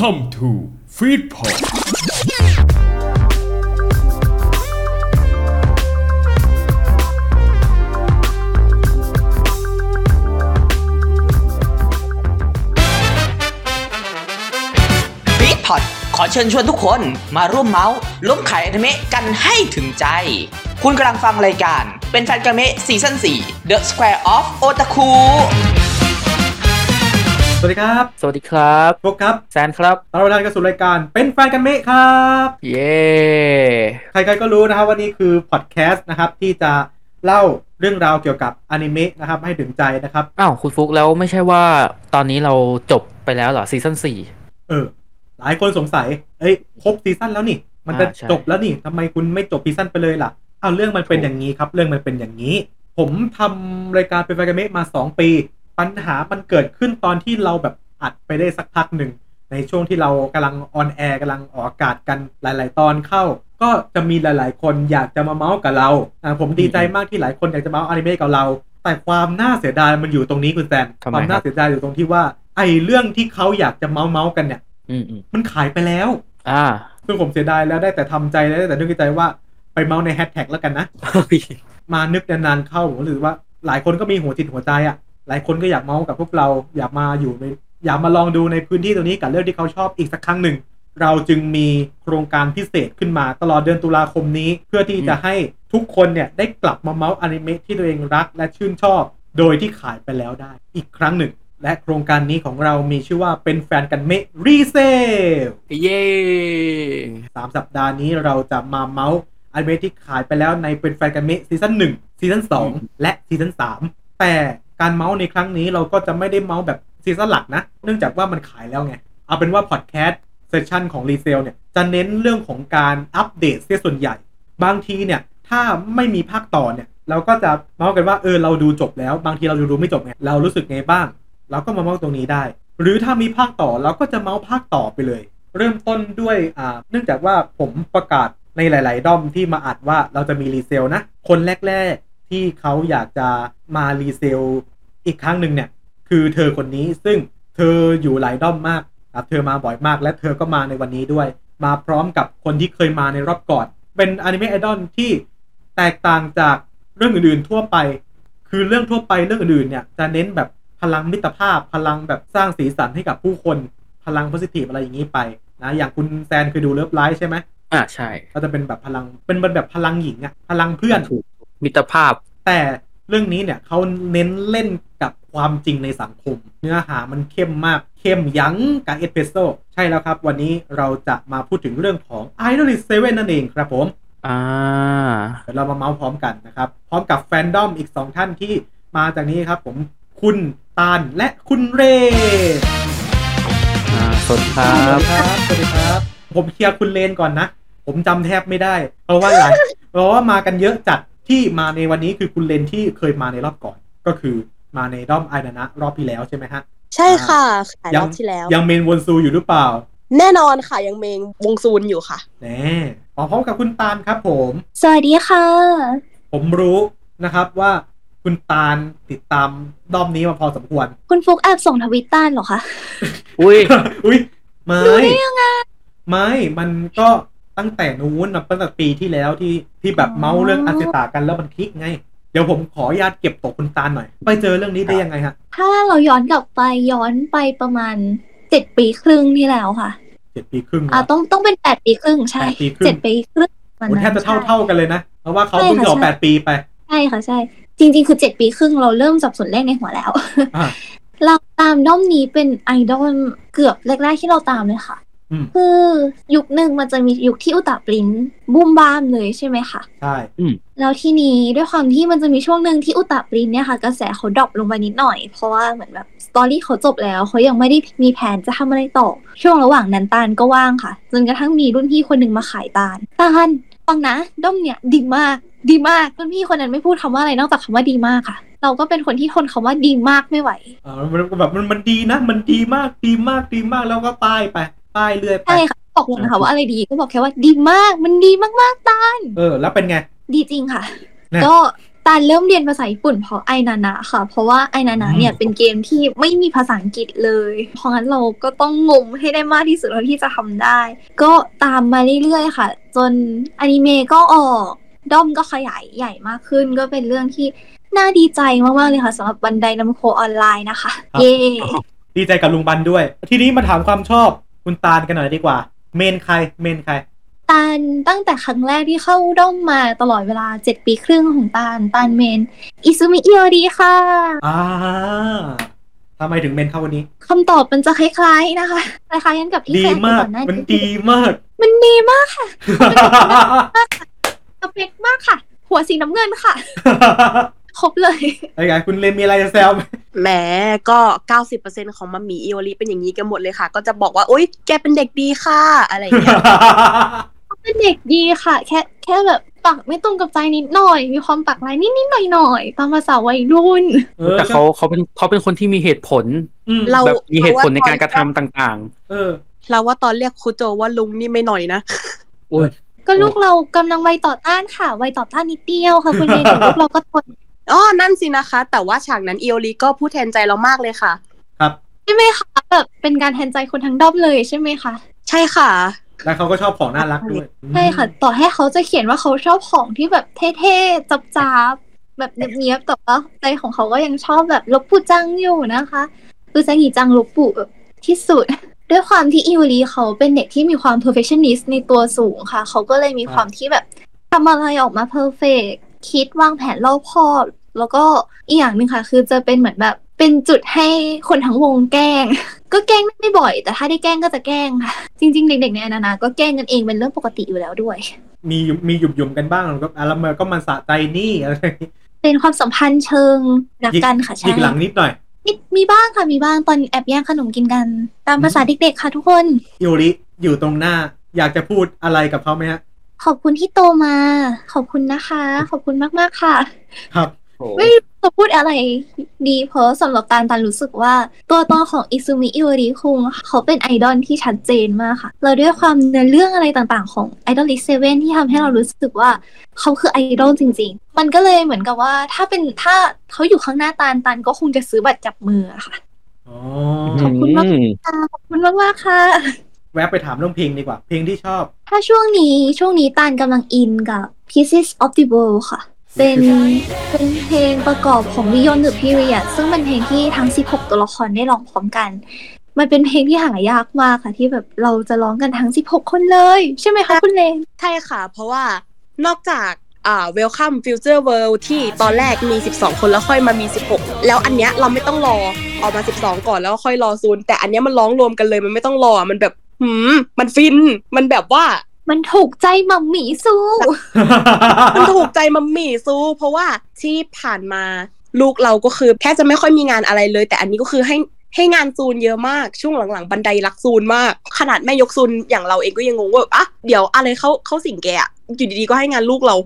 Welcome to Feedpot บิ๊กพอดขอเชิญชวนทุกคนมาร่วมเมาส์ล้มขายอนิเมะกันให้ถึงใจ คุณกำลังฟังรายการ เป็นแฟนกันเมะซีซั่น4 The Square of Otaku สวัสดีครับ สวัสดีครับพวกครับ แซนครับตอนเรากันสู่รายการเป็นแฟนกันเมะครับ เย้ใครๆก็รู้นะครับว่านี่คือพอดแคสต์นะครับที่จะเล่าเรื่องราวเกี่ยวกับอนิเมะนะครับให้ถึงใจนะครับ อ้าวคุณฟุกแล้วไม่ใช่ว่าตอนนี้เราจบไปแล้วเหรอซีซั่นสี่เออ หลายคนสงสัย เอ้ยครบซีซั่นแล้วนี่ มันจะอ่าใช่จบแล้วนี่ทำไมคุณไม่จบซีซั่นไปเลยล่ะเอาเรื่องมันเป็นอย่างนี้ครับ เรื่องมันเป็นอย่างนี้ ผมทำรายการเป็นแฟนกันเมะมา 2 ปี ปัญหามันเกิดขึ้นตอนที่เราแบบอัดไปได้สักพักหนึ่ง ในช่วงที่เรากำลัง on air กำลังออกอากาศกันหลาย ๆ ตอนเข้า ก็จะมีหลาย ๆ คนอยากจะมาเมาส์กับเราอ่าผมดีใจมากที่หลายคนอยากจะเมาส์อนิเมะกับเรา แต่ความน่าเสียดายมันอยู่ตรงนี้คุณแซนทำไมความน่าครับเสียดายอยู่ตรงที่ว่า ไอ้เรื่องที่เขาอยากจะเมาส์เมาส์กันเนี่ยอืมอืมมันขายไปแล้ว อ่าซึ่งผมเสียดายแล้วได้แต่ทำใจแล้วได้แต่นึกในใจว่าไปเมาส์ในแฮชแท็กแล้วกันนะเฮ้ยมานึกนานๆเข้าผมรู้สึกว่าหลายคนก็มีหัวจิตหัวใจอะ่ะ หลายคนก็อยากเมาส์กับพวกเราอยากมาอยู่ในอยากมาลองดูในพื้นที่ตรงนี้กับเรื่องที่เขาชอบอีกสักครั้งหนึ่ง เราจึงมีโครงการพิเศษขึ้นมาตลอดเดือนตุลาคมนี้ เพื่อที่จะให้ทุกคนเนี่ยได้กลับมาเมาส์อนิเมะที่ตัวเองรักและชื่นชอบ โดยที่ขายไปแล้วได้อีกครั้งหนึ่ง และโครงการนี้ของเรามีชื่อว่าเป็นแฟนกันเมะ resaleเย้สามสัปดาห์นี้เราจะมาเมาส์อนิเมะที่ขายไปแล้วในเป็นแฟนกันเมะซีซั่นหนึ่งซีซั่นสองและซีซั่นสามแต่ การเมาส์ในครั้งนี้เราก็จะไม่ได้เมาส์แบบซีซั่นหลักนะ เนื่องจากว่ามันขายแล้วไง เอาเป็นว่าพอดแคสต์ session ของ resale เนี่ย จะเน้นเรื่องของการอัปเดตเสียส่วนใหญ่ บางทีเนี่ย ถ้าไม่มีภาคต่อเนี่ย เราก็จะเมาส์กันว่าเออเราดูจบแล้ว บางทีเราดูดูไม่จบไงเรารู้สึกไงบ้าง เราก็มาเมาส์ตรงนี้ได้ หรือถ้ามีภาคต่อเราก็จะเมาส์ภาคต่อไปเลย เริ่มต้นด้วยอ่าเนื่องจากว่าผมประกาศในหลาย ๆ ด้อมที่มาอัดว่าเราจะมี resale นะคนแรก ๆ ที่เขาอยากจะมา resale อีกครั้งหนึ่งเนี่ย คือเธอคนนี้ซึ่งเธออยู่หลายด้อมมากครับเธอมาบ่อยมาก และเธอก็มาในวันนี้ด้วย มาพร้อมกับคนที่เคยมาในรอบก่อน เป็นอนิเมะไอดอลที่แตกต่างจากเรื่องอื่นๆทั่วไป คือเรื่องทั่วไปเรื่องอื่นๆเนี่ยจะเน้นแบบพลังมิตรภาพพลังแบบสร้างสีสันให้กับผู้คนพลัง positive อะไรอย่างนี้ไปนะอย่างคุณแซนเคยดูเลิฟไลฟ์ใช่ไหมอ่าใช่ ก็จะเป็นแบบพลังเป็นแบบพลังหญิงอะพลังเพื่อนถูกมิตรภาพ แต่ เรื่องนี้เนี่ยเขาเน้นเล่นกับความจริงในสังคม เนื้อหามันเข้มมากเข้มยังกับเอสเปรสโซใช่แล้วครับ วันนี้เราจะมาพูดถึงเรื่องของ i d o l i s 7นั่นเองครับผมอ่าเดี๋ยวเรามาเมาส์พร้อมกันนะครับ พร้อมกับแฟนดอมอีก 2 ท่านที่มาจากนี้ครับผมคุณตาลและคุณเรอ่าสวัสดีครัสวับสดีครับสวัสดีครับ ผมเคลียร์คุณเลนก่อนนะ ผมจำแทบไม่ได้ เพราะว่าหลายเพราะว่ามากันเยอะจัด ที่มาในวันนี้คือคุณเลนที่เคยมาในรอบก่อน ก็คือมาในด้อมไอนานะรอบที่แล้วใช่ไหมฮะ ใช่ค่ะขายรอบที่แล้ว ยังเมนวนซูอยู่หรือเปล่า แน่นอนค่ะยังเมงวงซูนอยู่ค่ะแน่มาพร้อมกับคุณตาลครับผม สวัสดีค่ะ ผมรู้นะครับว่าคุณตาลติดตามด้อมนี้มาพอสมควร คุณฟุกแอบส่งทวิตต้านเหรอคะ อุ้ย อุ้ยไม่ไม่ มันก็ ตั้งแต่นู้นนะตั้งแต่ปีที่แล้วที่ที่แบบอ๋อเมาส์เรื่องอาเซตากันแล้วมันคลิกไง เดี๋ยวผมขออนุญาตเก็บตกคุณตาลหน่อย ไปเจอเรื่องนี้ได้ยังไงฮะ ถ้าเราย้อนกลับไปย้อนไปประมาณเจ็ดปีครึ่งที่แล้วค่ะเจ็ดปีครึ่งอ่าแล้วต้องต้องเป็นแปดปีครึ่งใช่แปดปีครึ่งเจ็ดปีครึ่งประโอ้มาณแทบจะเท่าใช่เท่ากันเลยนะ เพราะว่าเขาใช่เพิ่งค่ะจะออกใช่แปดปีไป ใช่ค่ะใช่ จริง ๆ คือเจ็ดปีครึ่งเราเริ่มจับส่วนเลขในหัวแล้วอ่าเราตามด้อมนี้เป็นไอดอลเกือบแรกๆที่เราตามเลยค่ะอืม คือยุคหนึ่งมันจะมียุคที่อุตาปรินบูมบ้ามเลยใช่ไหมคะใช่แล้วทีนี้ด้วยความที่มันจะมีช่วงหนึ่งที่อุตะปริเนี่ยค่ะ กระแสเขา drop ลงไปนิดหน่อย เพราะว่าเหมือนแบบ story เขาจบแล้วเขายังไม่ได้มีแผนจะทำอะไรต่อ ช่วงระหว่างนั้นตาลก็ว่างค่ะ จนกระทั่งมีรุ่นพี่คนหนึ่งมาขายตาลตาลฟังนะด้อมเนี่ยดีมาก ดีมากรุ่นพี่คนนั้นไม่พูดคำว่าอะไรนอกจากคำว่าดีมากค่ะ เราก็เป็นคนที่ทนคำว่าดีมากไม่ไหวอ่ามันมันแบบมันมันดีนะ มันดีมากดีมากดีมากแล้วก็ป้ายไป ป้ายเรื่อยไปใช่ค่ะบอกเลยนะคะว่าอะไรดีก็บอกแค่ว่าดีมากมันดีมากๆตาลเออ แล้วเป็นไง ดีจริงค่ะ นะ ก็ตาลเริ่มเรียนภาษาญี่ปุ่นเพราะไอนานะค่ะ เพราะว่าไอนานะเนี่ยเป็นเกมที่ไม่มีภาษาอังกฤษเลย เพราะงั้นเราก็ต้องงมให้ได้มากที่สุดเท่าที่จะทำได้ ก็ตามมาเรื่อยๆค่ะ จนอนิเมะก็ออกด้อมก็ขยายใหญ่มากขึ้น ก็เป็นเรื่องที่น่าดีใจมากๆเลยค่ะสำหรับบันไดน้ำโคออนไลน์นะคะ เย้ ดีใจกับลุงบันด้วย ทีนี้มาถามความชอบ คุณตาลกันหน่อยดีกว่า เมนใคร เมนใคร ตาลตั้งแต่ครั้งแรกที่เข้าด้อมมาตลอดเวลา7ปีครึ่งของตาลตาลเมน อิซุมิอิโอดีค่ะ อ่าทำไมถึงเมนเข้าวันนี้ คำตอบมันจะคล้ายๆนะคะคล้ายๆกันกับที่ดีแฟนไปมาก ก่อนหน้ามันนี้ดีมาก มันดีมากค่ะ สเปคมากค่ะ หัวสีน้ำเงินค่ะ ครบเลยไอ้ไงคุณเลนมีอะไรจะแซวไหมแหมก็90%ของมัมมี่อีโอริเป็นอย่างนี้กันหมดเลยค่ะ ก็จะบอกว่าโอ๊ยแกเป็นเด็กดีค่ะอะไรอย่างเงี้ยเป็นเด็กดีค่ะ แค่แค่แบบปักไม่ตรงกับใจนิดหน่อย มีความปักลายนิดๆหน่อยๆตามภาษาวัยรุ่นออแต่เขาเขาเป็นเขาเป็นคนที่มีเหตุผลอืมเราแบบมีเหตุผลในการกระทำต่างเออ เราว่าตอนเรียกครูโจว่าลุงนี่ไม่หน่อยนะๆโอ้ยก็ลูกเรากำลังวัยต่อต้านค่ะวัยต่อต้านนิดเดียวค่ะคุณเมย์เดี๋ยวลูกเราก็ทน อ๋อนั่นสินะคะ แต่ว่าฉากนั้นอีโอริก็พูดแทนใจเรามากเลยค่ะ ครับใช่ไหมคะแบบเป็นการแทนใจคนทั้งด้อมเลยใช่ไหมคะใช่ค่ะ แล้วเขาก็ชอบของน่ารักด้วยใช่ค่ะ ต่อให้เขาจะเขียนว่าเขาชอบของที่แบบเท่ๆจับจาบๆแบบเนียบๆแต่ว่าใจของเขาก็ยังชอบแบบลบปูจังอยู่นะคะคือซากิจังลบปูแบบที่สุด ด้วยความที่อิวรีเขาเป็นเด็กที่มีความ perfectionist ในตัวสูงค่ะ เขาก็เลยมีความที่แบบทำอะไรออกมา perfect คิดวางแผนรอบคอบ แล้วก็อีกอย่างหนึ่งค่ะ คือจะเป็นเหมือนแบบเป็นจุดให้คนทั้งวงแกล้ง ก็แกล้งไม่บ่อย แต่ถ้าได้แกล้งก็จะแกล้งค่ะ จริง ๆ เด็กๆในอนานาก็แกล้งกันเองเป็นเรื่องปกติอยู่แล้วด้วย มีอยู่มีหยุมหยุมๆกันบ้างแล้วก็แล้วมันก็มันสะใจนี่อะไรอย่างงี้เป็นความสัมพันธ์เชิงรักกันค่ะหยิใช่กหลังนิดหน่อยนิดมีบ้างค่ะมีบ้างตอนแอบแย่งขนมกินกัน ตามภาษาเด็กๆค่ะทุกคนอิโอริอยู่ตรงหน้า อยากจะพูดอะไรกับเขาไหมฮะขอบคุณที่โตมา ขอบคุณนะคะ ขอบคุณมาก ๆ ค่ะ ครับ ไม่รู้จะพูดอะไรดีเพราะสำหรับการตันรู้สึกว่า ตัวตนของอิซูมิอิโอริคุงเขาเป็นไอดอลที่ชัดเจนมากค่ะ เราด้วยความเนื้อเรื่องอะไรต่างๆของไอดอลลิชเซเว่นที่ทำให้เรารู้สึกว่าเขาคือไอดอลจริง ๆ มันก็เลยเหมือนกับว่าถ้าเป็นถ้าเขาอยู่ข้างหน้าตาลตาลก็คงจะซื้อบัตรจับมือค่ะอ๋อขอบคุณมากค่ะขอบคุณมากๆค่ะแวะไปถามเรื่องเพลงดีกว่าเพลงที่ชอบ ถ้าช่วงนี้ช่วงนี้ตาลกำลังอินกับ Pieces of the World ค่ะ เป็นเป็นเพลงประกอบของ Beyond the Period ซึ่งเป็นเพลงที่ทั้ง 16 ตัวละครได้ร้องพร้อมกัน มันเป็นเพลงที่หายากมากค่ะ ที่แบบเราจะร้องกันทั้ง 16 คนเลย ใช่ไหมคะคุณเลนใช่ค่ะ เพราะว่านอกจากอ่า Welcome Future World ที่ตอนแรกมี 12 คนแล้วค่อยมามี 16 แล้วอันเนี้ยเราไม่ต้องรอออกมา 12 ก่อนแล้วค่อยรอซูนแต่อันเนี้ยมันร้องรวมกันเลยมันไม่ต้องรอมันแบบหืมมันฟินมันแบบว่า มันถูกใจมัมหมีสู้มันถูกใจมัมมี่ซูเพราะว่าที่ผ่านมาลูกเราก็คือแทบจะไม่ค่อยมีงานอะไรเลย แต่อันนี้ก็คือให้ให้งานซูนเยอะมากช่วงหลังๆ บันไดรักซูนมาก ขนาดแม่ยกซูนอย่างเราเองก็ยังงงว่าอะเดี๋ยวอะไรเขาเขาสิ่งแกอะอยู่ดีๆก็ให้งานลูกเรา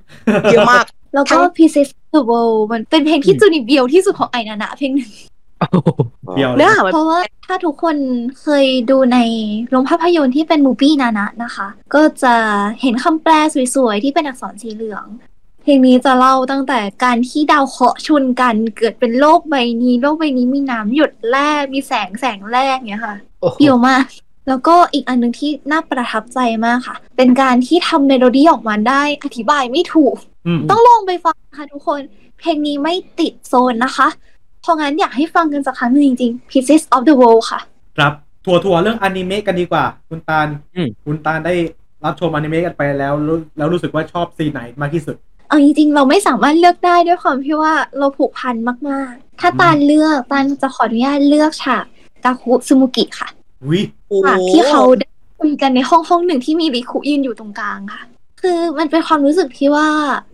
เยอะมาก แล้วก็ทั้ง Pieces of the World มันเป็นเพลงที่จูนิเบียวที่สุดของไอนานะเพลงหนึ่ง เดียวเลเนื้อยหามันเพราะว่าถ้าทุกคนเคยดูในโรงภาพยนตร์ที่เป็นมูฟี่นานะนะคะ ก็จะเห็นคำแปลสวยๆ ที่เป็นอักษรสีเหลือง เพลงนี้จะเล่าตั้งแต่การที่ดาวเคราะห์ชนกันเกิดเป็นโลกใบนี้โลกใบนี้มีน้ำหยดแร่มีแสงแสงแรกเนี่ยค่ะโอ้โหเดียวมากแล้วก็อีกอันหนึงที่น่าประทับใจมากค่ะ เป็นการที่ทำเมโลดี้ออกมาได้อธิบายไม่ถูกอืมต้องลองไปฟังค่ะทุกคน เพลงนี้ไม่ติดโซนนะคะ เพราะงั้นอยากให้ฟังกันสักครั้งหนึ่งจริงๆ Pieces of the World ค่ะ ครับทัวร์ทัวร์เรื่องอนิเมะกันดีกว่า คุณตาลอืมคุณตาลได้รับชมอนิเมะกันไปแล้วรู้แล้วรู้สึกว่าชอบ scene ไหนมากที่สุดเอาจริงๆ เราไม่สามารถเลือกได้ด้วยความที่ว่าเราผูกพันมากๆ ถ้าตาลเลือกตาลจะขออนุญาตเลือกฉากกาคุสึมุกิค่ะวิโอ้ฉากที่เขาได้คุยกันในห้องห้องหนึ่งที่มีริคุยืนอยู่ตรงกลางค่ะ คือมันเป็นความรู้สึกที่ว่า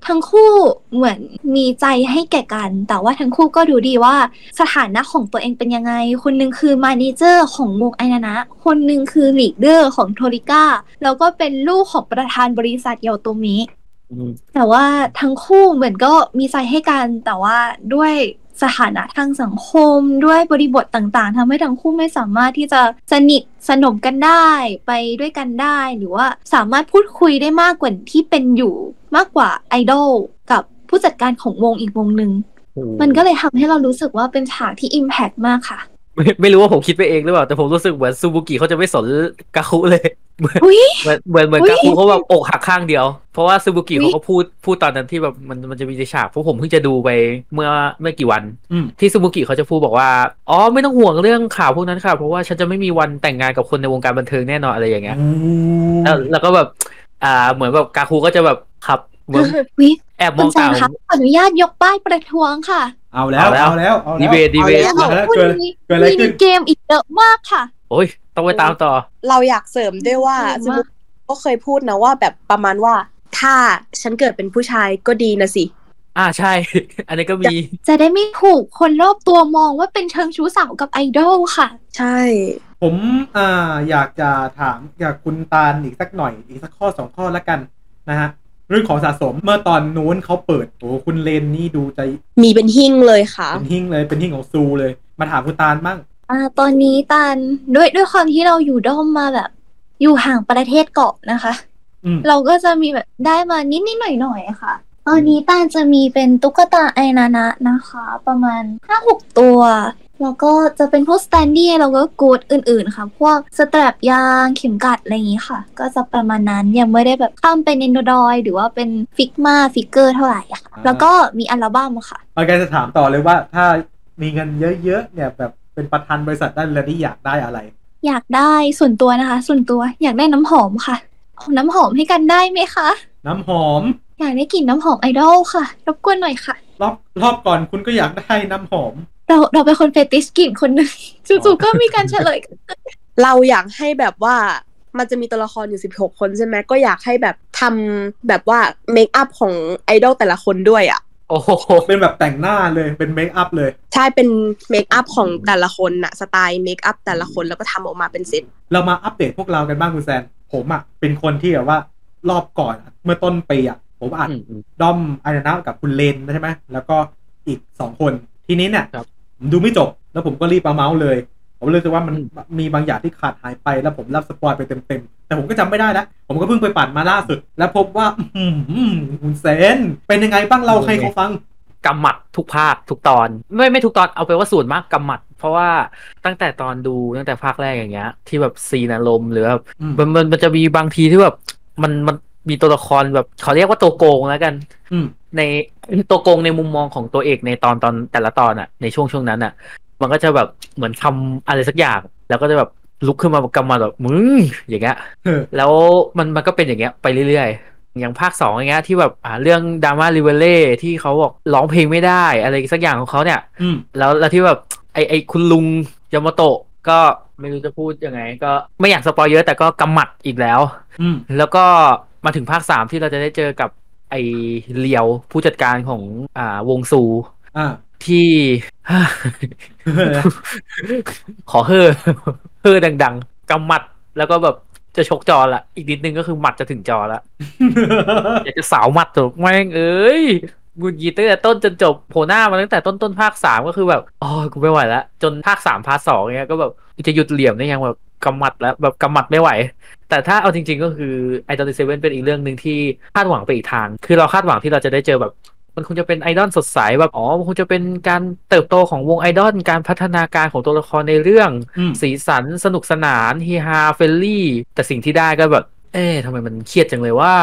ทั้งคู่เหมือนมีใจให้แก่กัน แต่ว่าทั้งคู่ก็รู้ดีว่าสถานะของตัวเองเป็นยังไง คนหนึ่งคือ manager ของวงไอนานะ คนหนึ่งคือ leader ของทริกเกอร์แล้วก็เป็นลูกของประธานบริษัทยาโอโตเมะอืมแต่ว่าทั้งคู่เหมือนก็มีใจให้กันแต่ว่าด้วย สถานะทางสังคมด้วยบริบทต่างๆทำให้ทั้งคู่ไม่สามารถที่จะสนิทสนมกันได้ไปด้วยกันได้ หรือว่าสามารถพูดคุยได้มากกว่าที่เป็นอยู่มากกว่าไอดอลกับผู้จัดการของวงอีกวงหนึ่งมันก็เลยทำให้เรารู้สึกว่าเป็นฉากที่อิมแพกมากค่ะ ไม่ไม่รู้ว่าผมคิดไปเองหรือเปล่าแต่ผมรู้สึกเหมือนซูบุกิเขาจะไม่สนกาคุเลยเหมือนอุ๊ย เหมือนเหมือนเหมือนอุ๊ย กาคุเขาแบบอกหักข้างเดียว เพราะว่าซูบุกิอุ๊ยเขาก็พูดพูดตอนนั้นที่แบบมันมันจะมีในฉากเพราะผมเพิ่งจะดูไปเมื่อไม่กี่วัน อืม ที่ซูบุกิเขาจะพูดบอกว่าอ๋อไม่ต้องห่วงเรื่องข่าวพวกนั้นค่ะ เพราะว่าฉันจะไม่มีวันแต่งงานกับคนในวงการบันเทิงแน่นอนอะไรอย่างเงี้ย แล้วแล้วก็แบบ อ่า เหมือนแบบกาคูก็จะแบบครับ เหมือนวิแอบมคุอณงแซตามคะขออนุญาตยกป้ายประท้วงค่ะเอาแล้ว เอาแล้ว เอาแล้วเอาแล้วดีเบตดีเบตเอาแล้ วคุณเกิดมีเกิดอะไรขึ้นมีเกมอีกเยอะมากค่ะ โอ้ย ต้องไปตามต่อ เราอยากเสริมด้วยว่าเออสมมติก็เคยพูดนะว่าแบบประมาณว่า ถ้าฉันเกิดเป็นผู้ชายก็ดีนะสิ อ่าใช่ อันนี้ก็มี จะได้ไม่ถูกคนรอบตัวมองว่าเป็นเชิงชู้สาวกับไอดอลค่ะ ใช่ ผมอ่าอยากจะถามอยากคุณตาลอีกสักหน่อย อีกสักข้อสองข้อละกันนะฮะ เรื่องของสะสมเมื่อตอนนู้นเขาเปิดโอ้คุณเลนนี่ดูใจมีเป็นหิ้งเลยค่ะ เป็นหิ้งเลยเป็นหิ้งของซูเลย มาถามคุณตาลบ้างอ่าตอนนี้ตาลด้วยด้วยความที่เราอยู่ด้อมมาแบบ อยู่ห่างประเทศเกาะนะคะอืมเราก็จะมีแบบได้มานิดนิดหน่อยหน่อยๆค่ะ ตอนนี้ตาลจะมีเป็นตุ๊กตาไอนานะนะคะ ประมาณห้าหกตัว แล้วก็จะเป็นพวก standee แล้วก็กูดอื่นๆ ค่ะ พวก strap อย่างเข็มกลัดอะไรอย่างนี้ค่ะ ก็จะประมาณนั้นยังไม่ได้แบบข้ามเป็นเนนโดรอยด์ หรือว่าเป็นฟิกมา figure เท่าไหร่อะค่ะ แล้วก็มีอัลบั้มค่ะเอาแกจะถามต่อเลยว่าถ้ามีเงินเยอะๆเนี่ยแบบเป็นประธานบริษัทได้แล้วนี่อยากได้อะไร อยากได้ส่วนตัวนะคะ ส่วนตัวอยากได้น้ำหอมค่ะเอาน้ำหอมให้กันได้ไหมคะ น้ำหอม อยากได้กลิ่นน้ำหอมไอดอลค่ะรบกวนหน่อยค่ะ รอบรอบก่อนคุณก็อยากได้น้ำหอม เราเราเป็นคน fetish กลิ่นคนหนึ่งจู่ๆก็มีการเฉลย เราอยากให้แบบว่ามันจะมีตัวละครอยู่ 16 คนใช่ไหมก็อยากให้แบบทำแบบว่า makeup ของไอดอลแต่ละคนด้วยอะโอ้โหเป็นแบบแต่งหน้าเลยเป็น makeup เลย ใช่เป็น makeup ของแต่ละคนน่ะสไตล์ makeup แต่ละคนแล้วก็ทำออกมาเป็นเซตเรามาอัปเดตพวกเรากันบ้างคุณแซน ผมอะเป็นคนที่แบบว่ารอบก่อนอะเมื่อต้นปีอะผมอัดอืมอืมด้อมไอนานะกับคุณเลนใช่ไหมแล้วก็อีกสองคนทีนี้เนี่ยครับผม ดูไม่จบ แล้วผมก็รีบมาเมาส์เลย ผมเลยรู้สึกว่ามันอืมมีบางอย่างที่ขาดหายไปแล้วผมรับสปอยไปเต็มๆ แต่ผมก็จำไม่ได้แล้ว ผมก็เพิ่งไปปั่นมาล่าสุด แล้วพบว่า อือหือคุณเซน เป็นยังไงบ้างเราให้เขาฟังกำหมัดทุกภาคทุกตอน ไม่ไม่ทุกตอนเอาไปนว่าส่วนมากกำหมัด เพราะว่าตั้งแต่ตอนดูตั้งแต่ภาคแรกอย่างเงี้ย ที่แบบซีนอารมณ์หรือแบบอืมมันมันมันจะมีบางทีที่แบบมันมัน มีตัวละครแบบเขาเรียกว่าตัวโกงแล้วกัน อืม ในตัวโกงในมุมมองของตัวเอกในตอนตอนแต่ละตอนอะในช่วงช่วงนั้นอะมันก็จะแบบเหมือนทำอะไรสักอย่าง แล้วก็จะแบบลุกขึ้นมากำหมัดแบบมึงอย่างเงี้ยเออแล้วมันมันก็เป็นอย่างเงี้ยไปเรื่อยๆ อย่างภาคสองอย่างเงี้ยที่แบบอ่าเรื่องดราม่าริวาเล่ที่เขาบอกร้องเพลงไม่ได้ อะไรสักอย่างของเขาเนี่ยอืมแล้วแล้วที่แบบไอ้ไอ้คุณลุงยามาโตะก็ไม่รู้จะพูดยังไง ก็ไม่อยาก spoil เยอะแต่ก็กำหมัดอีกแล้วอืมแล้วก็ มาถึงภาคสามที่เราจะได้เจอกับไอ้เรียวผู้จัดการของอ่าวงซูอ่าที่ ขอเฮ่อเฮ่อดัง ๆกำหมัดแล้วก็แบบจะชกจอละอีกนิดนึงก็คือหมัดจะถึงจอละอยากจะสาวหมัดตัวแม่งเอ้ยหงุดหงิดตั้งแต่ต้นจนจบโผล่หน้ามาตั้งแต่ต้นต้นภาคสามก็คือแบบอ๋อกูไม่ไหวแล้วจนภาคสามภาคสองเนี้ยก็แบบจะหยุดเหลี่ยมได้ยังแบบ กำหมัดแล้วแบบกำหมัดไม่ไหว แต่ถ้าเอาจริง ๆ ก็คือไอดอลเซเว่นเป็นอีกเรื่องหนึ่งที่คาดหวังไปอีกทาง คือเราคาดหวังที่เราจะได้เจอแบบ มันคงจะเป็นไอดอลสดใสแบบอ๋อมันคงจะเป็นการเติบโตของวงไอดอลการพัฒนาการของตัวละครในเรื่องอืมสีสันสนุกสนานฮีฮาเฟลลี่ แต่สิ่งที่ได้ก็แบบเอ๊ะทำไมมันเครียดจังเลยว่า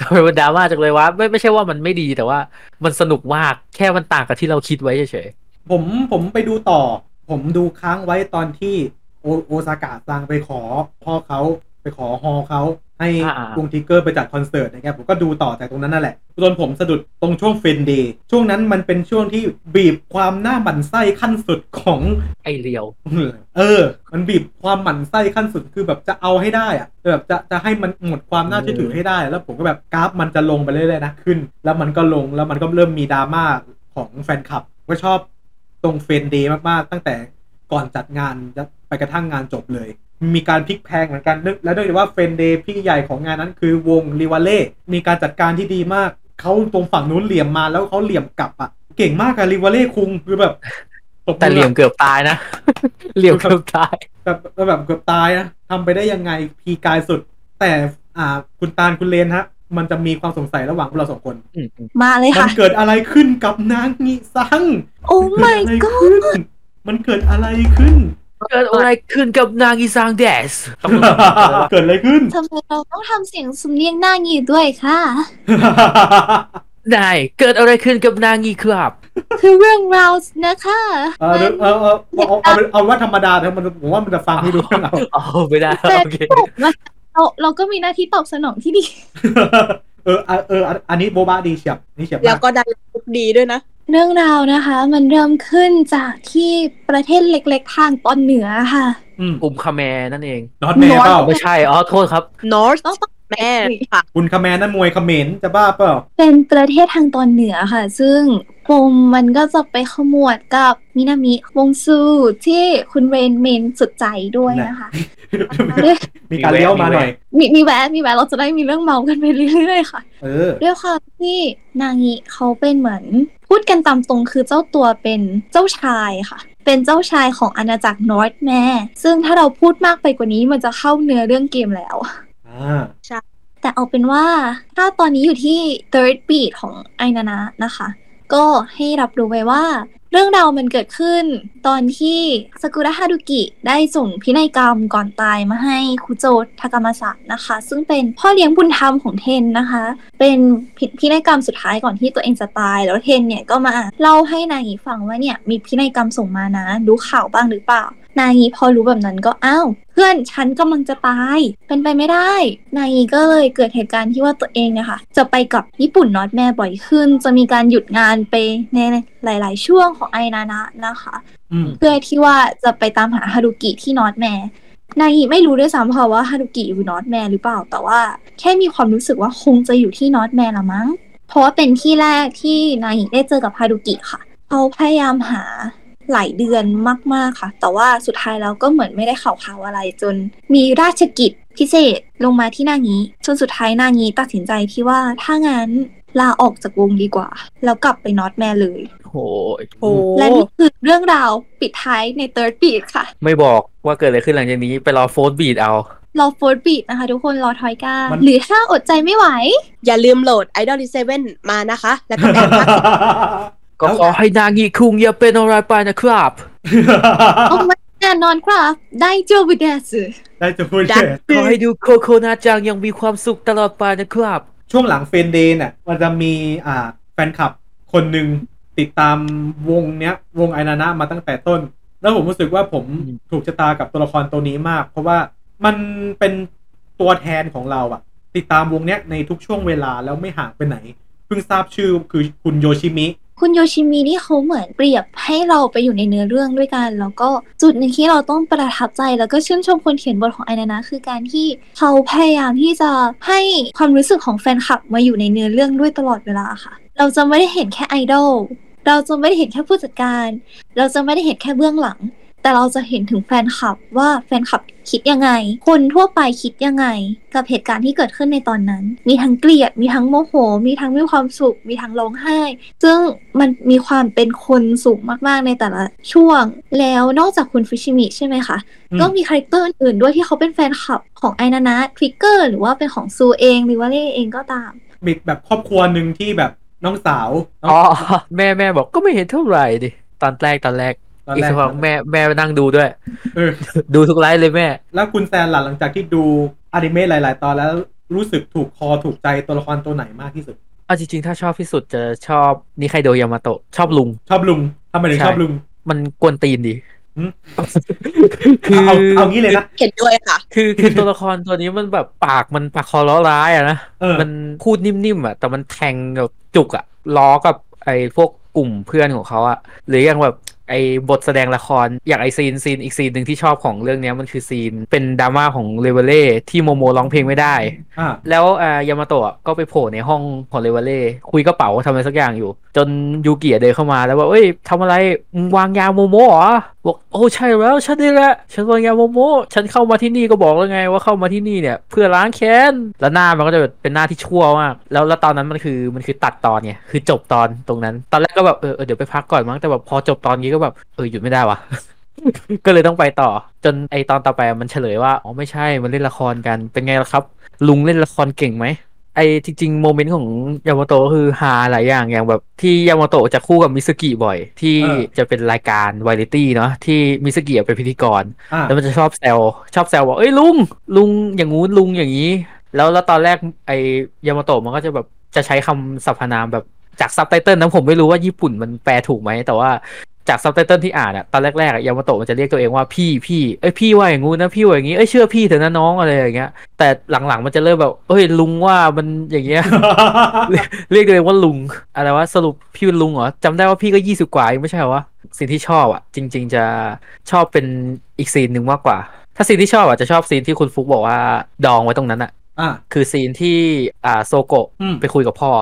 ทำไมมันดราม่าจังเลยว่าไม่ไม่ใช่ว่ามันไม่ดีแต่ว่า มันสนุกมากแค่มันต่างกับที่เราคิดไว้เฉยผมผมไปดูต่อ ผมดูค้างไว้ตอนที่ โอโอซากะซังไปขอพ่อเขาไปขอฮอเขาให้อ่าๆวงทิกเกอร์ไปจัดคอนเสิร์ตนะครับผมก็ดูต่อจากตรงนั้นนั่นแหละจนผมสะดุดตรงช่วง Friends Day ช่วงนั้นมันเป็นช่วงที่บีบความน่าหมั่นไส้ขั้นสุดของๆไอ้เรียว เออ มันบีบความหมั่นไส้ขั้นสุดคือแบบจะเอาให้ได้อะแบบจะจะให้มันหมดความน่าเชื่อถือให้ได้ แล้วผมก็แบบกราฟมันจะลงไปเรื่อยๆนะขึ้น แล้วมันก็ลงแล้วมันก็เริ่มมีดราม่าของแฟนคลับก็ชอบตรงเฟนเดย์มากๆตั้งแต่ ก่อนจัดงานไปกระทั่งงานจบเลย มีการพลิกแพลงเหมือนกันนึกและด้วยว่าเฟนเดย์พี่ใหญ่ของงานนั้นคือวงริวาเล่มีการจัดการที่ดีมากเขาตรงฝั่งนู้นเหลี่ยมมาแล้วเขาเหลี่ยมกลับอะเก่งมากอะริวาเล่คุงคือแบบบอแต่เหลี่ยมเกือบตายนะเหลี่ยมเกือบตายแบบแบบเกือบตายนะทำไปได้ยังไงพีกายสุด แต่อ่าคุณตาลคุณเลนฮะ มันจะมีความสงสัยระหว่างพวกเราสองคนอืมอืมมาเลยมันค่ะเกิดอะไรขึ้นกับนางงิซังโอ้เกิด my อะไร god ขึ้น มันเกิดอะไรขึ้น เกิดอะไรขึ้นกับนางอีซางแดสต้องเกิดอะไรขึ้นทำไมเราต้องทำเสียงสำเนียงหน้างี้ด้วยค่ะ นายเกิดอะไรขึ้นกับนางอีครับ คือเรื่องราวนะคะเออเออเออเอาเอาเอาเอาว่าธรรมดาแต่มันผมว่ามันจะฟังไม่รู้เรื่องเอาอ๋อไม่ได้แต่โอเคเราเราก็มีหน้าที่ตอบสนองที่ดี เออเออเอออันนี้โบบาดีเฉียบนี่เฉียบแล้วมากก็ดันดีด้วยนะ เรื่องราวนะคะ มันเริ่มขึ้นจากที่ประเทศเล็กๆ ทางตอนเหนือค่ะ อืมกลุ่มคาแมร์นั่นเอง นอตแม่เปล่า ไม่ใช่ อ๋อ โทษครับ North ต้องต้อง แม่ค่ะคุณคาแมนนั่นมวยเขมรจะบ้าเปล่า เป็นประเทศทางตอนเหนือค่ะ ซึ่งปมมันก็จะไปขมวดกับมินามิวงซูที่คุณเรนเมนสุดใจด้วยนะคะ มีการเลี้ยวมาหน่อย มีมีแวะมีแวะเราจะได้มีเรื่องเมากันไปเรื่อยๆค่ะเออด้วยความที่นางิเขาเป็นเหมือน พูดกันตามตรงคือเจ้าตัวเป็นเจ้าชายค่ะเป็นเจ้าชายของอาณาจักรนอร์ทแมร์ซึ่งถ้าเราพูดมากไปกว่านี้มันจะเข้าเนื้อเรื่องเกมแล้ว อ่าแต่เอาเป็นว่าถ้าตอนนี้อยู่ที่ third beat ของไอนานะนะคะ ก็ให้รับรู้ไว้ว่า เรื่องราวมันเกิดขึ้น ตอนที่สกุระฮารุกิได้ส่งพินัยกรรมก่อนตายมาให้คุโจทากามาสะนะคะ ซึ่งเป็นพ่อเลี้ยงบุญธรรมของเทนนะคะ เป็นพิพินัยกรรมสุดท้ายก่อนที่ตัวเองจะตาย แล้วเทนเนี่ยก็มาเล่าให้นางีฟังว่าเนี่ยมีพินัยกรรมส่งมานะรู้ข่าวบ้างหรือเปล่า นางีพอรู้แบบนั้นก็อ้าวเพื่อนฉันกำลังจะตาย เป็นไปไม่ได้ นางีก็เลยเกิดเหตุการณ์ที่ว่าตัวเองเนี่ยค่ะ จะไปกับญี่ปุ่นนอตแม่บ่อยขึ้น จะมีการหยุดงานไปในหลาย ๆ ช่วงของไอนานะนะคะอืมเพื่อที่ว่าจะไปตามหาฮารุกิที่นอตแมร์นางีไม่รู้ด้วยซ้ำค่ะว่าฮารุกิอยู่นอตแมร์หรือเปล่า แต่ว่าแค่มีความรู้สึกว่าคงจะอยู่ที่นอตแมร์ละมั้ง เพราะว่าเป็นที่แรกที่นางีได้เจอกับฮารุกิค่ะ เขาพยายามหา หลายเดือนมาก ๆค่ะ แต่ว่าสุดท้ายแล้วก็เหมือนไม่ได้ข่าวข่าวๆอะไรจน มีราชกิจพิเศษลงมาที่นางีจนสุดท้ายนางีตัดสินใจที่ว่าถ้างั้นลาออกจากวงดีกว่า แล้วกลับไปนอร์ธแมร์เลยโอ้ยโอ้และนี่คือเรื่องราวปิดท้ายใน third beat ค่ะ ไม่บอกว่าเกิดอะไรขึ้นหลังจากนี้ไปรอ fourth beat เอารอ fourth beat นะคะ ทุกคนรอทอยก้ามันหรือถ้าอดใจไม่ไหว อย่าลืมโหลด Idol 7มานะคะ แล้วก็แบ่งพัก ก็ขอให้นางิคุงอย่าเป็นอะไรไปนะครับเอามาแน่นอนครับ ได้เจอวิดเดส ได้จะพูดดัแค่นขอให้ดูโคโคนาจังยังมีความสุขตลอดไปนะครับ ช่วงหลังเฟนเดย์เนี่ยมันจะมีอ่าแฟนคลับคนหนึ่งติดตามวงเนี้ย วงไอนานะมาตั้งแต่ต้น แล้วผมรู้สึกว่าผมอืมถูกชะตากับตัวละครตัวนี้มาก เพราะว่ามันเป็นตัวแทนของเราอะติดตามวงเนี้ยในทุกช่วงเวลาแล้วไม่ห่างไปไหน เพิ่งทราบชื่อคือคุณโยชิมิ คุณโยชิมินี่เขาเหมือนเปรียบให้เราไปอยู่ในเนื้อเรื่องด้วยกัน แล้วก็จุดหนึ่งที่เราต้องประทับใจแล้วก็ชื่นชมคนเขียนบทของไอนานะ คือการที่เขาพยายามที่จะให้ความรู้สึกของแฟนคลับมาอยู่ในเนื้อเรื่องด้วยตลอดเวลาค่ะ เราจะไม่ได้เห็นแค่ไอดอลเราจะไม่ได้เห็นแค่ผู้จัดการ เราจะไม่ได้เห็นแค่เบื้องหลัง แต่เราจะเห็นถึงแฟนคลับว่าแฟนคลับคิดยังไง คนทั่วไปคิดยังไง กับเหตุการณ์ที่เกิดขึ้นในตอนนั้น มีทั้งเกลียด มีทั้งโมโห มีทั้งมีความสุข มีทั้งร้องไห้ ซึ่งมันมีความเป็นคนสูงมากๆในแต่ละช่วง แล้วนอกจากคุณฟิชิมิใช่ไหมคะอืมก็มี character อื่นๆด้วยที่เขาเป็นแฟนคลับของไอนานะทริกเกอร์หรือว่าเป็นของซูเองหรือว่าเล่เองก็ตามมีแบบครอบครัวหนึ่งที่แบบน้องสาวน้องอ๋อ แม่แม่บอกก็ไม่เห็นเท่าไหร่ดิ ตอนแรกตอนแรกต อนอีกแรสักกพักแม่แม่นั่งดูด้วยเออดูทุกไลฟ์เลยแม่ แล้วคุณแซนล่ะหลังจากที่ดูอนิเมะหลาย ๆ ตอนแล้วรู้สึกถูกคอถูกใจตัวละครตัวไหนมากที่สุดเอาจริง ๆ ถ้าชอบที่สุดจะชอบนิไคโดยามาโตะชอบลุง ชอบลุงทำไมถึงใช่ชอบลุง มันกวนตีนดีหืมคือเอาเอางี้เลยนะเห็นด้วยค่ะ คือคือตัวละครตัวนี้มันแบบปากมันปากคอเราะร้ายอะนะเออมันพูดนิ่มๆอะแต่มันแทงแบบจุกอะล้อกับไอ้พวกกลุ่มเพื่อนของเขาอะหรืออย่างแบบ ไอ้บทแสดงละครอย่างไอ scene scene อีก scene หนึ่งที่ชอบของเรื่องเนี้ยมันคือ scene เป็นดราม่าของรีวาเล่ที่โมโมร้องเพลงไม่ได้ อ่า แล้วอ่ายามาโตะก็ไปโผล่ในห้องของเลเวเล่คุยกระเป๋าทำอะไรสักอย่างอยู่จนยูกิเดินเข้ามาแล้วว่าเอ้ยทำอะไรมึงวางยาโมโมเหรอบอกโอ้ใช่แล้วฉันนี่แหละฉันวางยาโมโมฉันเข้ามาที่นี่ก็บอกแล้วไงว่าเข้ามาที่นี่เนี่ย เพื่อล้างแค้นแล้วหน้ามันก็จะแบบเป็นหน้าที่ชั่วมากแล้วแล้วตอนนั้นมันคือมันคือตัดตอนไงคือจบตอนตรงนั้น ตอนแรกก็แบบเออเออเดี๋ยวไปพักก่อนมั้งแต่แบบพอจบตอนนี้ก็แบบเออหยุดไม่ได้วะก็เลยต้องไปต่อ จนไอตอนต่อไปมันเฉลยว่าอ๋อไม่ใช่มันเล่นละครกันเป็นไงล่ะครับ ลุงเล่นละครเก่งไหม ไอจริงๆ moment ของยามาโตะก็คือฮาหลายอย่างอย่างแบบที่ยามาโตะจะคู่กับมิตสึกิบ่อย ที่เออจะเป็นรายการวาไรตี้เนาะที่มิตสึกิเป็นพิธีกร อ่า แล้วมันจะชอบแซวชอบแซวบอกเอ้ยลุง ลุงอย่างงู้นลุงอย่างนี้ แล้วแล้วตอนแรกไอยามาโตะมันก็จะแบบจะใช้คำสรรพนามแบบจากซับไตเติลนะผมไม่รู้ว่าญี่ปุ่นมันแปลถูกไหมแต่ว่า จากซับไตเติลที่อ่านอะตอนแรกๆอะยามาโตะมันจะเรียกตัวเองว่าพี่พี่เอ้ยพี่ว่าอย่างงู้นนะพี่ว่าอย่างงี้เอ้ยเชื่อพี่เถอะนะน้องอะไรอย่างเงี้ย แต่หลังๆมันจะเริ่มแบบเอ้ยลุงว่ามันอย่างเงี้ย เรียกเรียกตัวเองว่าลุงอะไรวะสรุปพี่เป็นลุงเหรอจำได้ว่าพี่ก็ยี่สิบกว่าเองไม่ใช่เหรอวะสิ่งที่ชอบอะจริง ๆ จะชอบเป็นอีกซีนหนึ่งมากกว่า ถ้าซีนที่ชอบอะจะชอบซีนที่คุณฟุกบอกว่าดองไว้ตรงนั้นอะอ่าคือซีนที่อ่าโซโกะอืมไปคุยกับพ่อ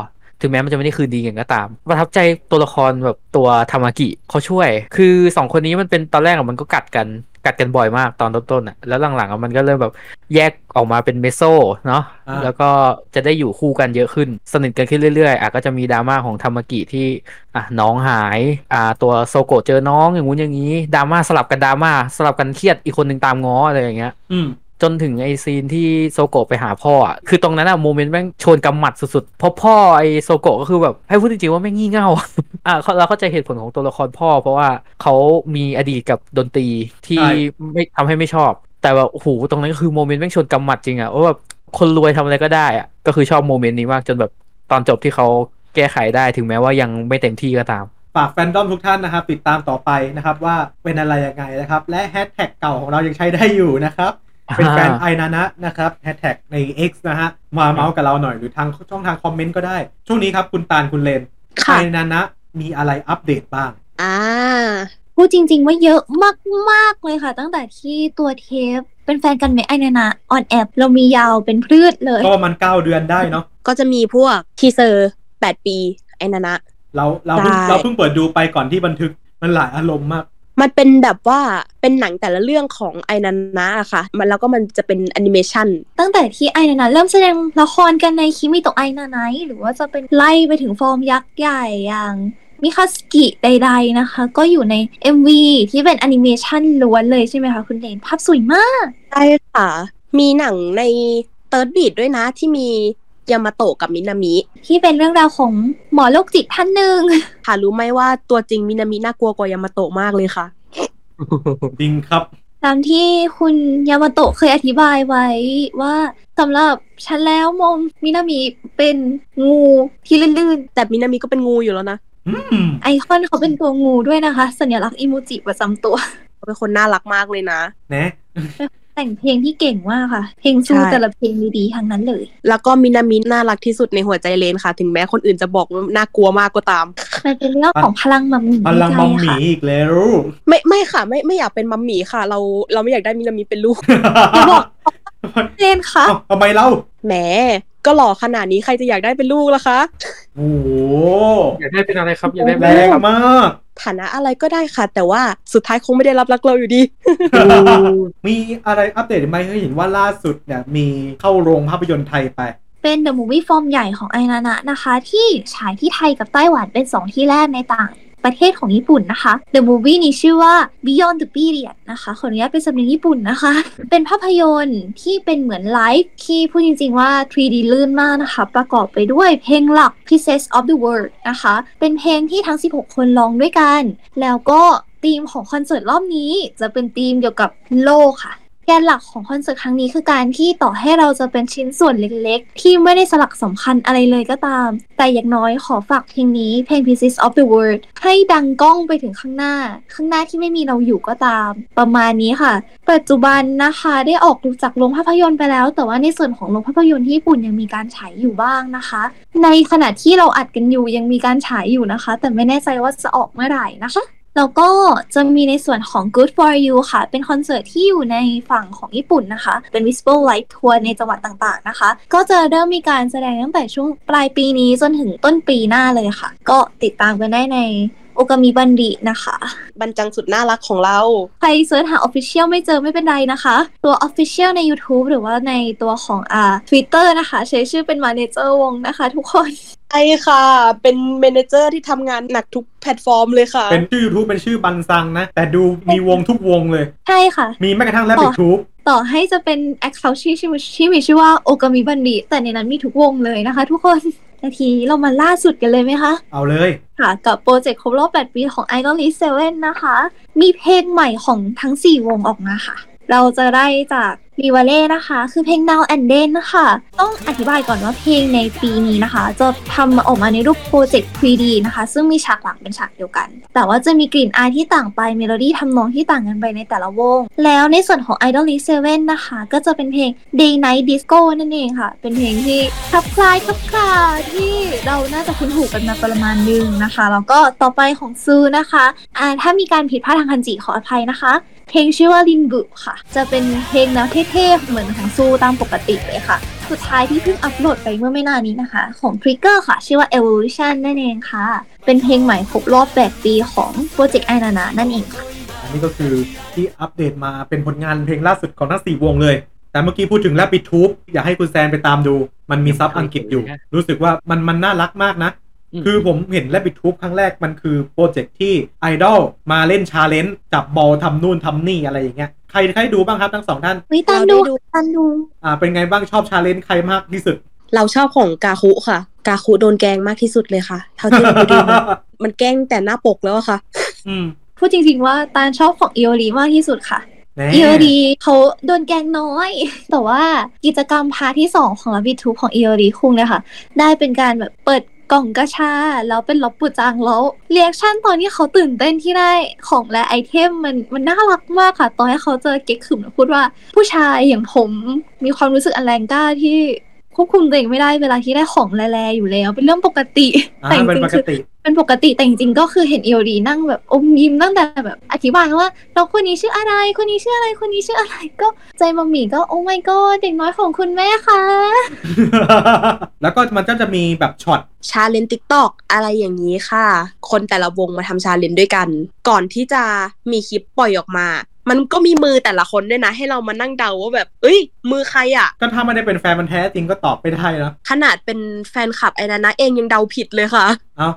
ถึงแม้มันจะไม่ได้คืนดีกันก็ตาม ประทับใจตัวละครแบบตัวทามากิเขาช่วย คือสองคนนี้มันเป็นตอนแรกอะมันก็กัดกันกัดกันบ่อยมากตอนต้นๆอะ แล้วหลังๆอะมันก็เริ่มแบบแยกออกมาเป็นเมโซเนาะอ่าแล้วก็จะได้อยู่คู่กันเยอะขึ้น สนิทกันขึ้นเรื่อยๆ อะก็จะมีดราม่าของทามากิที่ อะน้องหาย อ่า ตัวโซโกะเจอน้องอย่างงู้นอย่างนี้ ดราม่าสลับกันดราม่าสลับกันเครียดอีกคนหนึ่งตามง้ออะไรอย่างเงี้ย อืม จนถึงไอ scene ที่โซโกะไปหาพ่ออะคือตรงนั้นอะ moment แม่งชวนกำหมัดสุดๆเพราะพ่อไอโซโกะก็คือแบบให้พูดจริงๆว่าแม่งงี่เง่า อะเขาเราเข้าใจเหตุผลของตัวละครพ่อ เพราะว่าเขามีอดีตกับดนตรีที่ใช่ ไม่ทำให้ไม่ชอบ แต่แบบโอ้โหตรงนั้นก็คือ moment แม่งชวนกำหมัดจริงอะว่าแบบคนรวยทำอะไรก็ได้อะก็คือชอบ moment นี้มากจนแบบตอนจบที่เขาแก้ไขได้ถึงแม้ว่ายังไม่เต็มที่ก็ตาม ฝากแฟนดอมทุกท่านนะครับ ติดตามต่อไปนะครับว่าเป็นอะไรยังไงนะครับ และแฮชแท็กเก่าของเรายังใช้ได้อยู่นะครับ เป็นแฟนอ่าไอนานะนะครับแฮชแท็กใน X นะฮะ มาเมาส์กับเราหน่อยหรือทางช่องทางคอมเมนต์ก็ได้ ช่วงนี้ครับคุณตาลคุณเลนค่ะไอนานะมีอะไรอัปเดตบ้าง อ่าพูดจริง ๆ ว่าเยอะมาก ๆ เลยค่ะ ตั้งแต่ที่ตัวเทปเป็นแฟนกันไหมไอนานะ on air เรามียาวเป็นพืดเลย ก็มันเก้าเดือนได้เนาะก็จะมีพวก teaser แปดปีไอนานะเราเราเพิ่งได้เราเพิ่งเปิดดูไปก่อนที่บันทึกมันหลายอารมณ์มาก มันเป็นแบบว่าเป็นหนังแต่ละเรื่องของไอนานะอะค่ะ มันแล้วก็มันจะเป็นแอนิเมชันตั้งแต่ที่ไอนานะเริ่มแสดงละครกันในคิมิโตะไอนานะหรือว่าจะเป็นไล่ไปถึงฟอร์มยักษ์ใหญ่อย่างมิคาซึกิใดๆนะคะ ก็อยู่ใน MV ที่เป็นแอนิเมชันล้วนเลยใช่ไหมคะคุณเลนภาพสวยมาก ใช่ค่ะ มีหนังใน third beat ด้วยนะที่มี ยามาโตะกับมินามิ ที่เป็นเรื่องราวของหมอโรคจิตท่านหนึ่งค่ะรู้ไหมว่าตัวจริงมินามิน่ากลัวกว่ายามาโตะมากเลยค่ะ จริงครับ ตามที่คุณยามาโตะเคยอธิบายไว้ว่าสำหรับฉันแล้วมองมินามิเป็นงูที่ลื่นแต่มินามิก็เป็นงูอยู่แล้วนะอืมๆไอคอนเขาเป็นตัวงูด้วยนะคะ สัญลักษณ์อิโมจิประจำตัวเขาเป็นคนน่ารักมากเลยนะ นะ แต่งเพลงที่เก่งมากค่ะ เพลงซูใช่แต่ละเพลงดีๆทั้งนั้นเลย แล้วก็มินามิน่ารักที่สุดในหัวใจเลนค่ะ ถึงแม้คนอื่นจะบอกว่าน่ากลัวมากก็ตาม มันเป็นเรื่องของพลังมัมมี่พลังมัมหมีค่ะอีกแล้ว ไม่ไม่ค่ะ ไม่ไม่อยากเป็นมัมหมีค่ะ เราเราไม่อยากได้มินามิเป็นลูกอย่าบอกเล่นค่ะเอ้าทำไมเล่าแหม ก็หล่อขนาดนี้ใครจะอยากได้เป็นลูกล่ะคะ โอ้โหอยากได้เป็นอะไรครับอยากได้แรเป็นอะไรงครับมาก ฐานะอะไรก็ได้ค่ะ แต่ว่าสุดท้ายคงไม่ได้รับรักเราอยู่ดี มีอะไรอัปเดตไหมเห็นว่าล่าสุดเนี่ยมีเข้าโรงภาพยนตร์ไทยไป เป็นเดอะมูฟวี่ฟอร์มใหญ่ของไอนานะนะคะ ที่ฉายที่ไทยกับไต้หวันเป็น 2 ที่แรกในต่าง ประเทศของญี่ปุ่นนะคะ The Movie นี้ชื่อว่า Beyond the Period นะคะขออนุญาตเป็นสำเนียงญี่ปุ่นนะคะ เป็นภาพยนตร์ที่เป็นเหมือนไลฟ์ที่พูดจริง ๆ ว่า 3D ลื่นมากนะคะ ประกอบไปด้วยเพลงหลัก Pieces of the World นะคะ เป็นเพลงที่ทั้ง 16 คนร้องด้วยกัน แล้วก็ธีมของคอนเสิร์ตรอบนี้จะเป็นธีมเกี่ยวกับโลกค่ะ กนหลักของคอนเสิร์ตครั้งนี้คือการที่ต่อให้เราจะเป็นชิ้นส่วนเล็กๆ ที่ไม่ได้สลักสำคัญอะไรเลยก็ตาม แต่อย่างน้อยขอฝากเพลงนี้เพลง Pieces of the World ให้ดังก้องไปถึงข้างหน้า ข้างหน้าที่ไม่มีเราอยู่ก็ตาม ประมาณนี้ค่ะ ปัจจุบันนะคะได้ออกจากโรงภาพยนตร์ไปแล้ว แต่ว่าในส่วนของโรงภาพยนตร์ที่ญี่ปุ่นยังมีการฉายอยู่บ้างนะคะ ในขณะที่เราอัดกันอยู่ยังมีการฉายอยู่นะคะ แต่ไม่แน่ใจว่าจะออกเมื่อไหร่นะคะ แล้วก็จะมีในส่วนของ Good for You ค่ะ เป็นคอนเสิร์ตที่อยู่ในฝั่งของญี่ปุ่นนะคะ เป็น Visible Light Tour ในจังหวัดต่างๆนะคะ ก็จะเริ่มมีการแสดงตั้งแต่ช่วงปลายปีนี้จนถึงต้นปีหน้าเลยค่ะ ก็ติดตามกันได้ใน โอกามิบันดินะคะ บรรจังสุดน่ารักของเรา ใครเสิร์ชหา Official ไม่เจอไม่เป็นไรนะคะ ตัว Official ใน YouTube หรือว่าในตัวของอ่า Twitter นะคะ ใช้ชื่อเป็น Manager วงนะคะ ทุกคนใช่ค่ะ เป็น manager ที่ทำงานหนักทุกแพลตฟอร์มเลยค่ะ เป็นชื่อ YouTube เป็นชื่อบันซังนะ แต่ดูมีวงทุกวงเลย ใช่ค่ะ มีแม้กระทั่งแรปต่อีอกทูบ ตต่อให้จะเป็น Account ที่ชื่อที่มีชื่อว่าโอกามิบันริแต่ในนั้นมีทุกวงเลยนะคะ ทุกคนนาทีนี้เรามาล่าสุดกันเลยไหมคะ เอาเลย ค่ะ กับ project ครบรอบ 8 ปีของ IDOLiSH7 นะคะ มีเพลงใหม่ของทั้ง 4 วงออกมาค่ะ เราจะได้จาก รีวาเล่นะคะ คือเพลง Now and Then นะคะ ต้องอธิบายก่อนว่าเพลงในปีนี้นะคะ จะทำออกมาในรูปโปรเจกต์ 3D นะคะ ซึ่งมีฉากหลังเป็นฉากเดียวกัน แต่ว่าจะมีกลิ่นอายที่ต่างไปเมโลดี้ทำนองที่ต่างกันไปในแต่ละวง แล้วในส่วนของ IDOLiSH7 นะคะ ก็จะเป็นเพลง Day Night Disco นั่นเองค่ะ เป็นเพลงที่คลับคลายคลับคลาที่เราน่าจะคุ้นหูกันมาประมาณนึงนะคะ แล้วก็ต่อไปของซูนะคะอ่าถ้ามีการผิดพลาดทางคันจิขออภัยนะคะ เพลงชื่อว่าลินบุค่ะ จะเป็นเพลงแนวเท่ๆ เหมือนของซูตามปกติเลยค่ะ สุดท้ายที่เพิ่งอัปโหลดไปเมื่อไม่นานนี้นะคะ ของ Trigger ค่ะ ชื่อว่า Evolution นั่นเองค่ะ เป็นเพลงใหม่ครบรอบ 8 ปีของ project ไอนานะนั่นเองค่ะ อันนี้ก็คือที่อัปเดตมาเป็นผลงานเพลงล่าสุดของทั้งสี่วงเลย แต่เมื่อกี้พูดถึงแรบบิทูบอยากให้คุณแซนไปตามดู มันมี sub อังกฤษอยู่ รู้สึกว่ามันมันน่ารักมากนะ คือผมเห็นแรบบิทูบครั้งแรกมันคือ project ที่ไอดอลมาเล่น challenge จับบอลทำนู่นทำนี่อะไรอย่างเงี้ยใครใครดูบ้างครับทั้งสองท่านวิตันเราดูได้ดูตันดูอ่าเป็นไงบ้างชอบ challenge ใครมากที่สุด เราชอบของกาคุค่ะ กาคุโดนแกล้งมากที่สุดเลยค่ะ เท่าที่เราดูมามันแกล้งแต่หน้าปกแล้วอะค่ะ อืมพูดจริง ๆ ว่าตาลชอบของอิโอริมากที่สุดค่ะแน่อิโอริเขาโดนแกล้งน้อย แต่ว่ากิจกรรม part ที่2ของวิทูของอิโอริคุงเนี่ยค่ะ ได้เป็นการแบบเปิด กล่องกาชาแล้วเป็นล็อบปูจังแล้ว reaction ตอนที่เขาตื่นเต้นที่ได้ของและ item มันมันน่ารักมากค่ะ ตอนให้เขาเจอเก๊กขึมพูดว่าผู้ชายอย่างผมมีความรู้สึกอันแรงกล้าที่ควบคุมตัวเองไม่ได้เวลาที่ได้ของแร่ๆอยู่แล้ว เป็นเรื่องปกติแต่จเป็นริปงๆกคือ ติเป็นปกติแต่จริงๆก็คือเห็นเอลดีนั่งแบบอมยิ้มตั้งแต่แบบอธิบายว่าน้องคนนี้ชื่ออะไร คนนี้ชื่ออะไรคนนี้ชื่ออะไรก็ใจมัมมี่ก็โอ้ my god เด็กน้อยของคุณแม่ค่ะแล้วก็มันก็จะมีแบบช็อตชาเลนติ๊กตอกอะไรอย่างนี้ค่ะ คนแต่ละวงมาทำชาเลนด้วยกัน ก่อนที่จะมีคลิปปล่อยออกมามันก็มีมือแต่ละคนด้วยนะ ให้เรามานั่งเดาว่าแบบ เอ้ย มือใครอะก็ถ้าไม่ได้เป็นแฟนมันธุ์แท้จริงก็ตอบไม่ได้นะขนาดเป็นแฟนคลับไอ้นานะเองยังเดาผิดเลยค่ะ เอา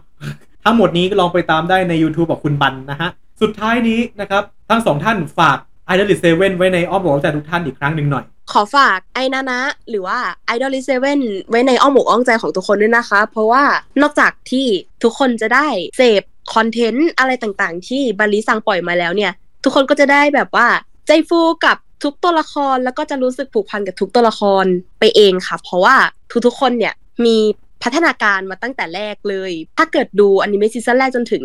ทั้งหมดนี้ก็ลองไปตามได้ใน YouTube ของคุณบันนะฮะ สุดท้ายนี้นะครับ ทั้งสองท่านฝาก i d o l เซเว่นไว้ในอ้อมอกอ้อมใจทุกท่านอีกครั้งหนึ่งหน่อย ขอฝากไอ้นานะ หรือว่า Idol Seven ไว้ในอ้อมอกอ้อมใจของทุกคนด้วยนะคะ เพราะว่านอกจากที่ทุกคนจะได้เสพคอนเทนต์อะไรต่างๆ ที่บาลีสั่งปล่อยมาแล้วเนี่ย ทุกคนก็จะได้แบบว่า ใจฟูกับทุกตัวละครแล้วก็จะรู้สึกผูกพันกับทุกตัวละครไปเองค่ะ เพราะว่าทุกๆคนเนี่ยมี พัฒนาการมาตั้งแต่แรกเลย ถ้าเกิดดูอนิเมะซีซั่นแรกจนถึง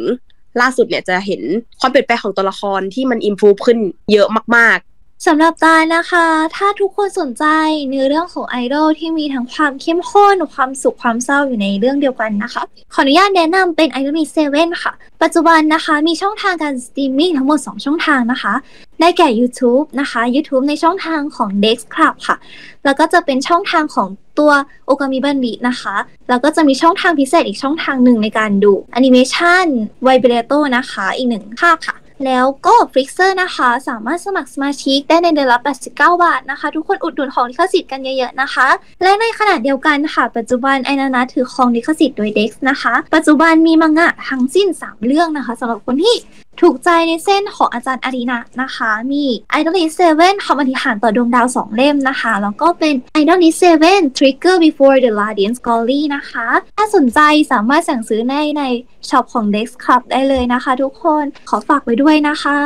ล่าสุดเนี่ยจะเห็นความเปลี่ยนแปลงของตัวละครที่มันอิมพูฟขึ้นเยอะมากๆสำหรับตาลนะคะ ถ้าทุกคนสนใจในเรื่องของไอดอลที่มีทั้งความเข้มข้นความสุขความเศร้าอยู่ในเรื่องเดียวกันนะคะ ขออนุญาตแนะนำเป็น Idol m 7ค่ะ ปัจจุบันนะคะมีช่องทางการสตรีมมิ่งทั้งหมด 2 ช่องทางนะคะ ได้แก่ YouTube นะคะ YouTube ในช่องทางของ Dex Club ค่ะ แล้วก็จะเป็นช่องทางของตัวโอกามิบันบินะคะ แล้วก็จะมีช่องทางพิเศษอีกช่องทางหนึ่งในการดูแอนิเมชัน Vibrato นะคะ อีกหนึ่งภาคค่ะแล้วก็ f r i x e r นะคะ สามารถสมัครสมาชิกได้ในเดือนละ89 บาทนะคะ ทุกคนอุดหนุนของลิขสิทธิ์กันเยอะๆนะคะ และในขณะเดียวกันค่ะ ปัจจุบันไอนานะถือครองลิขสิทธิ์โดย Dex นะคะ ปัจจุบันมีมังงะทั้งสิ้น 3 เรื่องนะคะสำหรับคนที่ ถูกใจในเส้นของอาจารย์อารีนะนะคะ มี Idol List 7คำอธิษฐานต่อดวงดาว 2 เล่มนะคะ แล้วก็เป็น IDOLiSH7 Trigger Before the Radiant Glory นะคะ ถ้าสนใจสามารถสั่งซื้อในในช็อปของ Dex Club ได้เลยนะคะทุกคนขอฝากไว้ด้วยนะคะ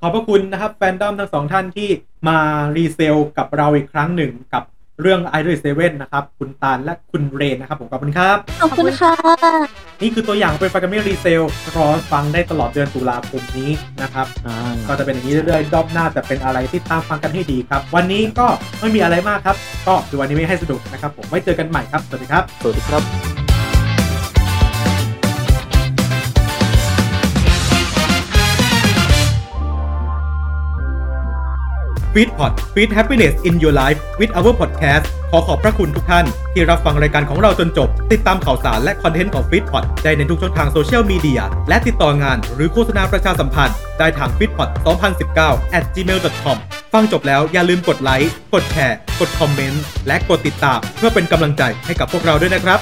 ขอบพระคุณนะครับแฟนดอมทั้งสองท่านที่มา resale กับเราอีกครั้งหนึ่งกับ เรื่อง i d o l 7นะครับ คุณตาลและคุณเรนนะครับ ผมขอบคุณครับ ขอบคุณค่ะ นี่คือตัวอย่างเป็นฟากามิ resale รอฟังได้ตลอดเดือนตุลาคมนี้นะครับอ่าก็จะเป็นอย่างนี้เรื่อยๆรอบหน้าจะเป็นอะไรที่ตามฟังกันให้ดีครับ วันนี้ก็ไม่มีอะไรมากครับ ก็ดูอนิเมะให้สนุกนะครับ ผมไว้เจอกันใหม่ครับ สวัสดีครับ สวัสดีครับ f e e d p o t Feed Happiness in Your Life with our podcast ขอขอบพระคุณทุกท่าน ที่รับฟังรายการของเราจนจบ ติดตามข่าวสารและคอนเทนต์ของ f e e d p o t ได้ในทุกช่องทางโซเชียลมีเดียและติดต่องานหรือโฆษณาประชาสัมพันธ์ ได้ทาง f e e d p o t 2019 at gmail.com ฟังจบแล้วอย่าลืมกดไลค์กดแชร์กดคอมเมนต์และกดติดตามเพื่อเป็นกำลังใจให้กับพวกเราด้วยนะครับ